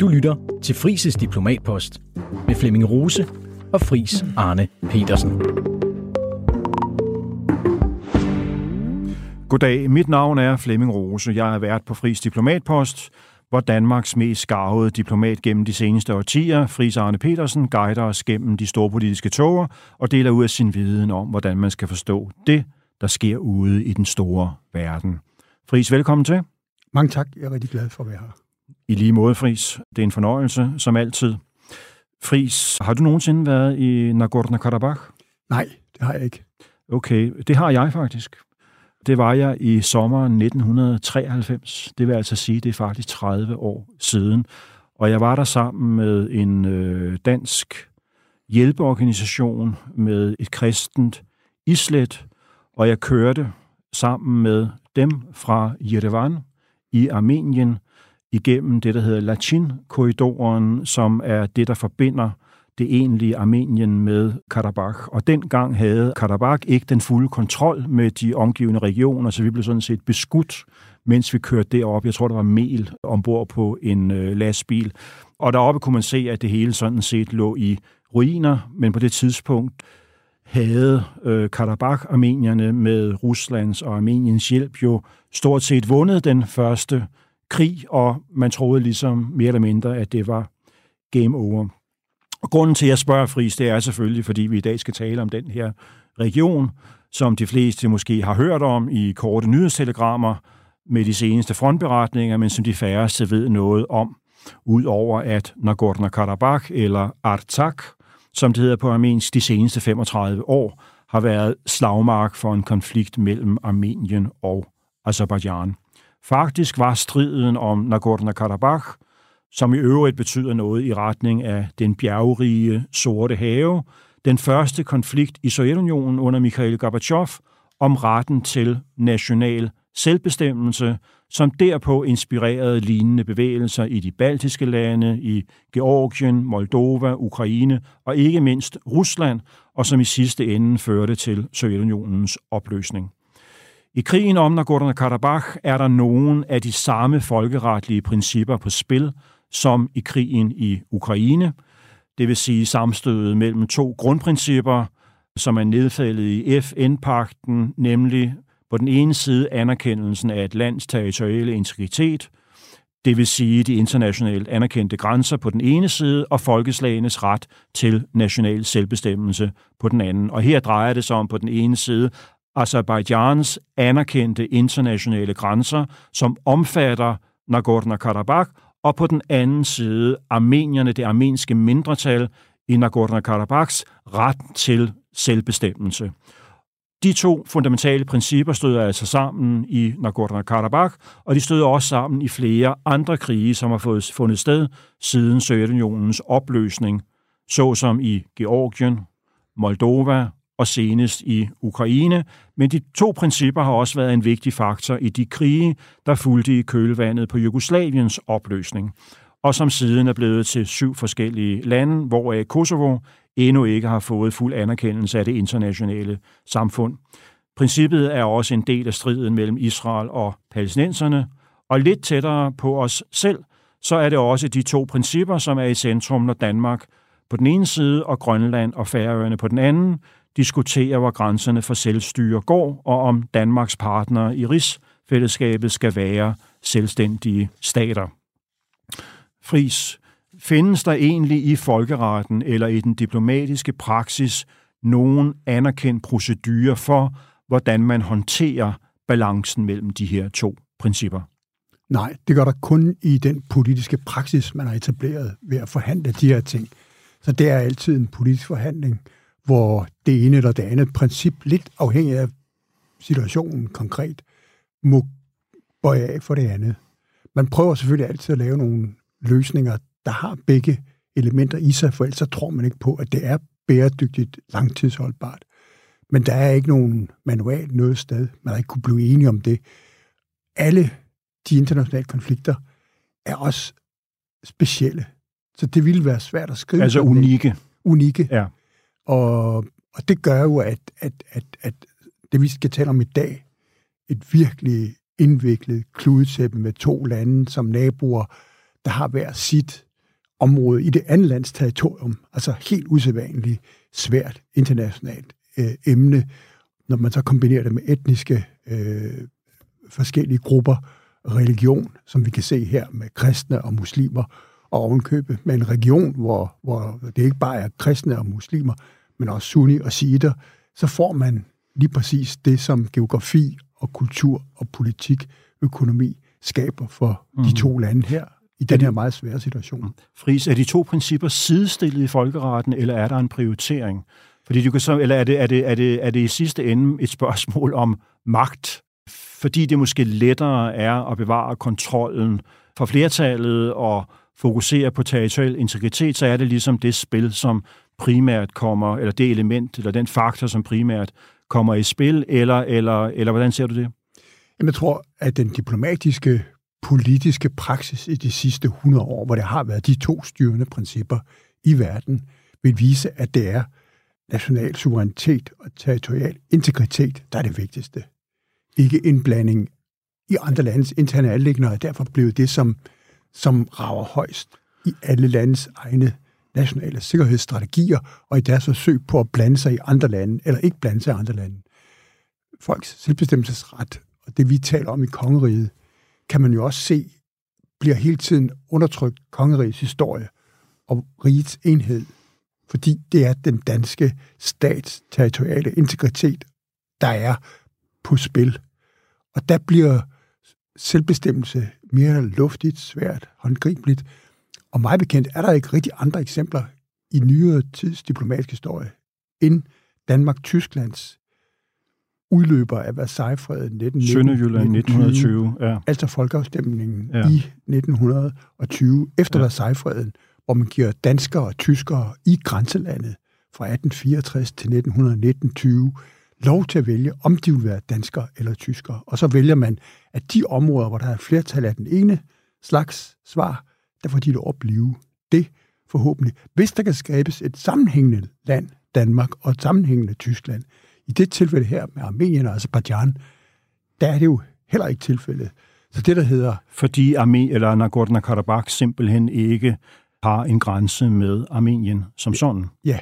Du lytter til Frises Diplomatpost med Flemming Rose og Fris Arne Petersen. Goddag, mit navn er Flemming Rose. Jeg er vært på Fris Diplomatpost, hvor Danmarks mest skarvede diplomat gennem de seneste årtier, Fris Arne Petersen, guider os gennem de store politiske toger og deler ud af sin viden om, hvordan man skal forstå det, der sker ude i den store verden. Fris, velkommen til. Mange tak. Jeg er rigtig glad for at være her. I lige måde, Fris. Det er en fornøjelse, som altid. Fris, har du nogensinde været i Nagorno-Karabakh? Nej, det har jeg ikke. Okay, det har jeg faktisk. Det var jeg i sommeren 1993. Det vil altså sige, det er faktisk 30 år siden. Og jeg var der sammen med en øh, dansk hjælpeorganisation med et kristent islet, og jeg kørte sammen med dem fra Yerevan i Armenien igennem det, der hedder Lachin-korridoren, som er det, der forbinder det egentlige Armenien med Karabakh. Og dengang havde Karabakh ikke den fulde kontrol med de omgivende regioner, så vi blev sådan set beskudt, mens vi kørte derop. Jeg tror, der var mel ombord på en øh, lastbil. Og deroppe kunne man se, at det hele sådan set lå i ruiner, men på det tidspunkt havde øh, Karabakh-armenierne med Ruslands og Armeniens hjælp jo stort set vundet den første krig, og man troede ligesom mere eller mindre, at det var game over. Og grunden til, at jeg spørger Friis, det er selvfølgelig, fordi vi i dag skal tale om den her region, som de fleste måske har hørt om i korte nyhedstelegrammer med de seneste frontberetninger, men som de færreste ved noget om, udover at Nagorno-Karabakh eller Artsakh, som det hedder på armensk, de seneste 35 år har været slagmark for en konflikt mellem Armenien og Azerbaijan. Faktisk var striden om Nagorno-Karabakh som i øvrigt betyder noget i retning af den bjergrige Sorte Have, den første konflikt i Sovjetunionen under Mikhail Gorbachev om retten til national selvbestemmelse, som derpå inspirerede lignende bevægelser i de baltiske lande, i Georgien, Moldova, Ukraine og ikke mindst Rusland, og som i sidste ende førte til Sovjetunionens opløsning. I krigen om Nagorno-Karabakh er der nogen af de samme folkeretlige principper på spil, som i krigen i Ukraine. Det vil sige samstødet mellem to grundprincipper, som er nedfældet i FN-pakten, nemlig på den ene side anerkendelsen af et lands territoriale integritet, det vil sige de internationalt anerkendte grænser på den ene side, og folkeslagenes ret til national selvbestemmelse på den anden. Og her drejer det sig om på den ene side Azerbaijans anerkendte internationale grænser, som omfatter Nagorno-Karabakh og på den anden side armenierne, det armenske mindretal i Nagorno-Karabakhs ret til selvbestemmelse. De to fundamentale principper støder altså sammen i Nagorno-Karabakh, og de støder også sammen i flere andre krige, som har fået fundet sted siden Sovjetunionens opløsning, såsom i Georgien, Moldova og senest i Ukraine, men de to principper har også været en vigtig faktor i de krige, der fulgte i kølvandet på Jugoslaviens opløsning, og som siden er blevet til syv forskellige lande, hvoraf Kosovo endnu ikke har fået fuld anerkendelse af det internationale samfund. Princippet er også en del af striden mellem Israel og palæstinenserne, og lidt tættere på os selv, så er det også de to principper, som er i centrum, når Danmark på den ene side og Grønland og Færøerne på den anden diskutere, hvor grænserne for selvstyre går, og om Danmarks partnere i rigsfællesskabet skal være selvstændige stater. Fris, findes der egentlig i folkeretten eller i den diplomatiske praksis nogen anerkendt procedure for, hvordan man håndterer balancen mellem de her to principper? Nej, det gør der kun i den politiske praksis, man har etableret ved at forhandle de her ting. Så det er altid en politisk forhandling, hvor det ene eller det andet princip, lidt afhængig af situationen konkret, må bøje af for det andet. Man prøver selvfølgelig altid at lave nogle løsninger, der har begge elementer i sig, for ellers tror man ikke på, at det er bæredygtigt langtidsholdbart. Men der er ikke nogen manual noget sted. Man har ikke kunne blive enige om det. Alle de internationale konflikter er også specielle. Så det ville være svært at skrive. Altså unikke. Unikke. Ja. Og, og det gør jo, at, at, at, at det vi skal tale om i dag, et virkelig indviklet kludetæppe med to lande som naboer, der har hver sit område i det andet lands territorium. Altså helt usædvanligt svært internationalt øh, emne, når man så kombinerer det med etniske øh, forskellige grupper, religion, som vi kan se her med kristne og muslimer, og ovenkøbet med en region, hvor, hvor det ikke bare er kristne og muslimer, men også sunni og shiiter, så får man lige præcis det, som geografi og kultur og politik, økonomi skaber for mm. de to lande her i den her meget svære situation. Fris, er de to principper sidestillet i folkeretten, eller er der en prioritering? Fordi du kan så, eller er det, er, det, er, det, er det i sidste ende et spørgsmål om magt, fordi det måske lettere er at bevare kontrollen for flertallet og fokuserer på territorial integritet, så er det ligesom det spil, som primært kommer, eller det element, eller den faktor, som primært kommer i spil, eller, eller, eller hvordan ser du det? Jamen, jeg tror, at den diplomatiske politiske praksis i de sidste 100 år, hvor det har været de to styrende principper i verden, vil vise, at det er national suverænitet og territorial integritet, der er det vigtigste. Ikke indblanding i andre landes interne anlægner, og derfor blev det, som, som rager højst i alle landes egne nationale sikkerhedsstrategier, og i deres forsøg på at blande sig i andre lande, eller ikke blande sig i andre lande. Folks selvbestemmelsesret, og det vi taler om i kongeriget, kan man jo også se, bliver hele tiden undertrykt kongerigets historie og rigets enhed, fordi det er den danske stats territoriale integritet, der er på spil. Og der bliver selvbestemmelse mere luftigt, svært, håndgribeligt. Og meget bekendt er der ikke rigtig andre eksempler i nyere tids diplomatiske historie end Danmark-Tysklands udløber af Versailles-freden 1919, 1920, ja. altså folkeafstemningen ja. i 1920, efter ja. Versailles-freden, hvor man giver danskere og tyskere i grænselandet fra 1864 til 1919 lov til at vælge, om de vil være danskere eller tyskere. Og så vælger man, at de områder, hvor der er flertal af den ene slags svar, der får de lov at blive det forhåbentlig. Hvis der kan skabes et sammenhængende land, Danmark, og et sammenhængende Tyskland, i det tilfælde her med Armenien og Azerbaijan, der er det jo heller ikke tilfældet. Så det, der hedder... Fordi Arme eller Nagorno-Karabakh simpelthen ikke har en grænse med Armenien som sådan. Ja.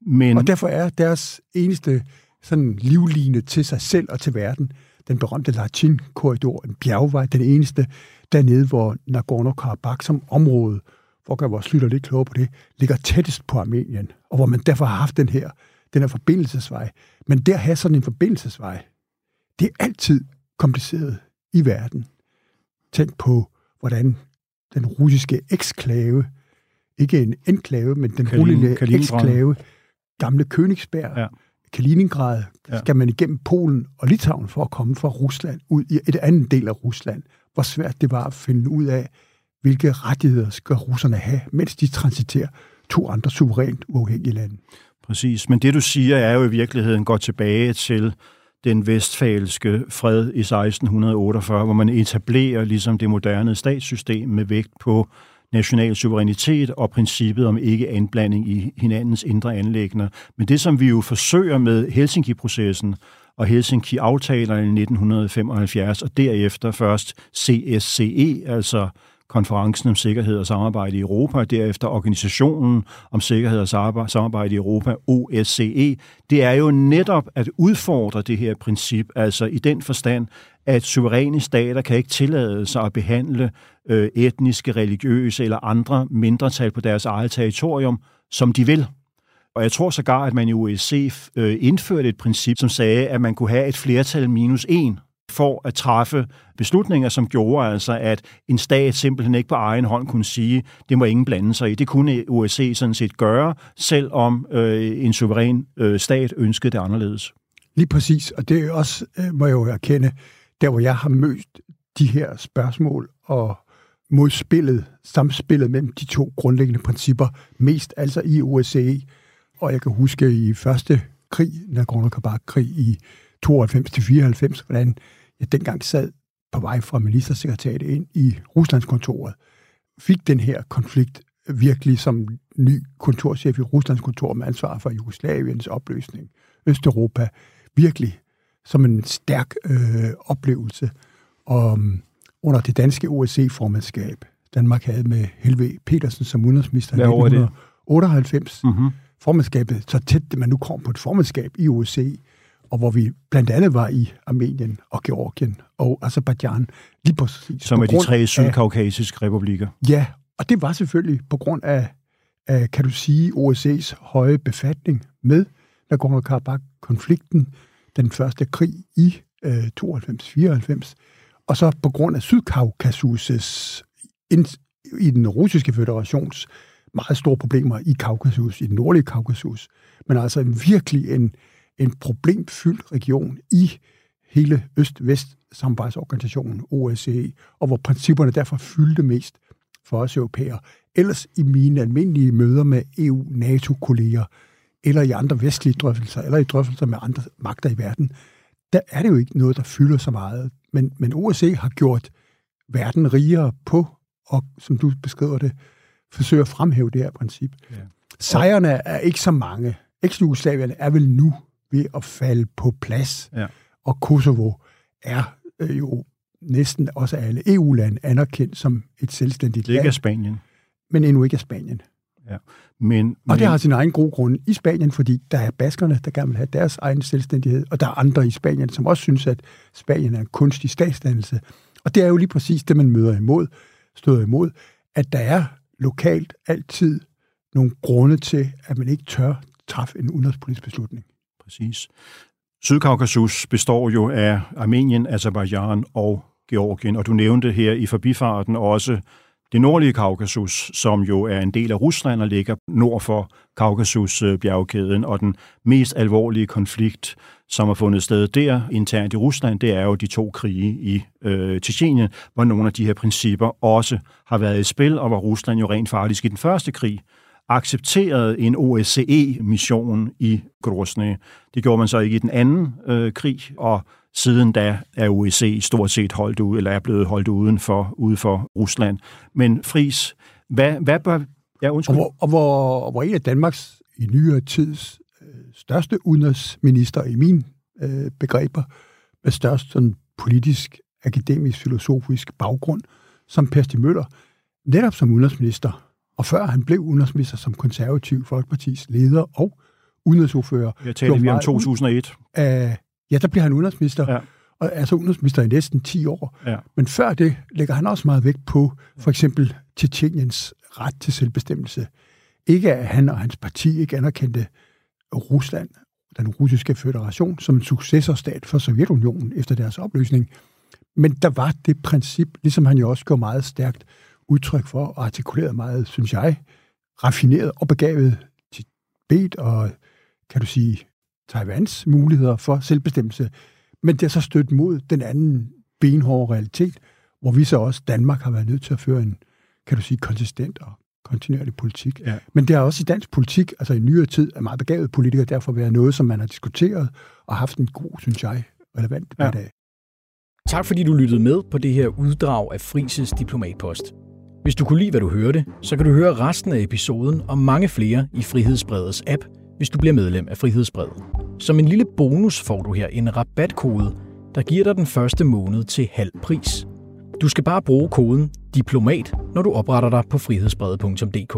Men... Og derfor er deres eneste sådan livline til sig selv og til verden, den berømte Lachin-korridor, en bjergvej, den eneste dernede, hvor Nagorno-Karabakh som område, hvor gør vores lytter lidt klogere på det, ligger tættest på Armenien, og hvor man derfor har haft den her den her forbindelsesvej. Men der at have sådan en forbindelsesvej, det er altid kompliceret i verden. Tænk på, hvordan den russiske eksklave, ikke en enklave, men den russiske eksklave, gamle Königsberg, ja. Kaliningrad, ja. skal man igennem Polen og Litauen for at komme fra Rusland ud i et andet del af Rusland. Hvor svært det var at finde ud af, hvilke rettigheder skal russerne have, mens de transiterer to andre suverænt uafhængige lande. Præcis, men det du siger er jo i virkeligheden går tilbage til den vestfalske fred i 1648, hvor man etablerer ligesom det moderne statssystem med vægt på national suverænitet og princippet om ikke anblanding i hinandens indre anlægner. Men det, som vi jo forsøger med Helsinki-processen og Helsinki-aftalerne i 1975, og derefter først CSCE, altså konferencen om sikkerhed og samarbejde i Europa, og derefter organisationen om sikkerhed og samarbejde i Europa, OSCE, det er jo netop at udfordre det her princip, altså i den forstand, at suveræne stater kan ikke tillade sig at behandle øh, etniske, religiøse eller andre mindretal på deres eget territorium, som de vil. Og jeg tror sågar, at man i OSCE øh, indførte et princip, som sagde, at man kunne have et flertal minus en for at træffe beslutninger, som gjorde altså, at en stat simpelthen ikke på egen hånd kunne sige, det må ingen blande sig i. Det kunne OSCE sådan set gøre, selvom øh, en suveræn øh, stat ønskede det anderledes. Lige præcis, og det er også, øh, må jeg jo erkende, der hvor jeg har mødt de her spørgsmål og modspillet, samspillet mellem de to grundlæggende principper, mest altså i OSCE. Og jeg kan huske i første krig, Nagorno-Karabakh-krig i 92-94, hvordan jeg dengang sad på vej fra ministersekretariatet ind i Ruslandskontoret, fik den her konflikt virkelig som ny kontorchef i Ruslands kontor med ansvar for Jugoslaviens opløsning, Østeuropa, virkelig som en stærk øh, oplevelse. Og um, under det danske OSCE-formandskab, Danmark havde med Helve Petersen som udenrigsminister Hvad år er det? 98. Mm-hmm. Formandskabet, så tæt man nu kom på et formandskab i OSCE, og hvor vi blandt andet var i Armenien og Georgien og Azerbaijan, lige præcis. Som på er de tre sydkaukasiske republikker. Ja, og det var selvfølgelig på grund af, af kan du sige, OSCE's høje befatning med Nagorno-Karabakh-konflikten, den første krig i øh, 92-94, og så på grund af Sydkaukasus' i den russiske federations meget store problemer i Kaukasus, i den nordlige Kaukasus, men altså virkelig en, en problemfyldt region i hele Øst-Vest samarbejdsorganisationen OSCE, og hvor principperne derfor fyldte mest for os europæere. Ellers i mine almindelige møder med EU-NATO-kolleger, eller i andre vestlige drøftelser, eller i drøftelser med andre magter i verden, der er det jo ikke noget, der fylder så meget. Men, men OSCE har gjort verden rigere på, og som du beskriver det, forsøger at fremhæve det her princip. Ja. Sejrene er ikke så mange. Eks-Jugoslavien er vel nu ved at falde på plads, Ja. og Kosovo er øh, jo næsten også alle EU-lande anerkendt som et selvstændigt Det er ikke af land, Spanien. men endnu ikke af Spanien. Men, Og det men, har sin egen gode grund i Spanien, fordi der er baskerne, der gerne vil have deres egen selvstændighed, og der er andre i Spanien, som også synes, at Spanien er en kunstig statsdannelse. Og det er jo lige præcis det, man møder imod, støder imod, at der er lokalt altid nogle grunde til, at man ikke tør træffe en udenrigspolitisk beslutning. Præcis. Sydkaukasus består jo af Armenien, Azerbaijan og Georgien, og du nævnte her i forbifarten også det nordlige Kaukasus, som jo er en del af Rusland og ligger nord for Kaukasus-bjergkæden, og den mest alvorlige konflikt, som har fundet sted der internt i Rusland, det er jo de to krige i øh, Tjetjenien, hvor nogle af de her principper også har været i spil, og hvor Rusland jo rent faktisk i den første krig accepterede en OSCE-mission i Grozny. Det gjorde man så ikke i den anden øh, krig, og siden da er OSCE stort set holdt ud, eller er blevet holdt uden for, ude for Rusland. Men Fris, hvad, hvad bør... Ja, Og undskyld. hvor, og hvor, og hvor en af Danmarks i nyere tids øh, største udenrigsminister i min øh, begreber, med størst sådan politisk, akademisk, filosofisk baggrund, som Per Møller, netop som udenrigsminister, og før han blev udenrigsminister som konservativ Folkepartis leder og udenrigsordfører, Jeg taler vi om meget ud 2001. af, ja, der bliver han udenrigsminister, Ja. ja. og er så udenrigsminister i næsten 10 år. Ja. Men før det lægger han også meget vægt på for eksempel Tjetjeniens ret til selvbestemmelse. Ikke at han og hans parti ikke anerkendte Rusland, den russiske federation, som en successorstat for Sovjetunionen efter deres opløsning. Men der var det princip, ligesom han jo også gjorde meget stærkt udtryk for, og artikuleret meget, synes jeg, raffineret og begavet Tibet og, kan du sige, Taiwans muligheder for selvbestemmelse. Men det er så stødt mod den anden benhårde realitet, hvor vi så også, Danmark, har været nødt til at føre en, kan du sige, konsistent og kontinuerlig politik. Ja. Men det har også i dansk politik, altså i nyere tid, er meget begavet politikere derfor været noget, som man har diskuteret og haft en god, synes jeg, relevant Ja. af. Tak fordi du lyttede med på det her uddrag af Frises Diplomatpost. Hvis du kunne lide, hvad du hørte, så kan du høre resten af episoden og mange flere i Frihedsbredets app, hvis du bliver medlem af Frihedsbredet. Som en lille bonus får du her en rabatkode, der giver dig den første måned til halv pris. Du skal bare bruge koden DIPLOMAT, når du opretter dig på frihedsbredet.dk.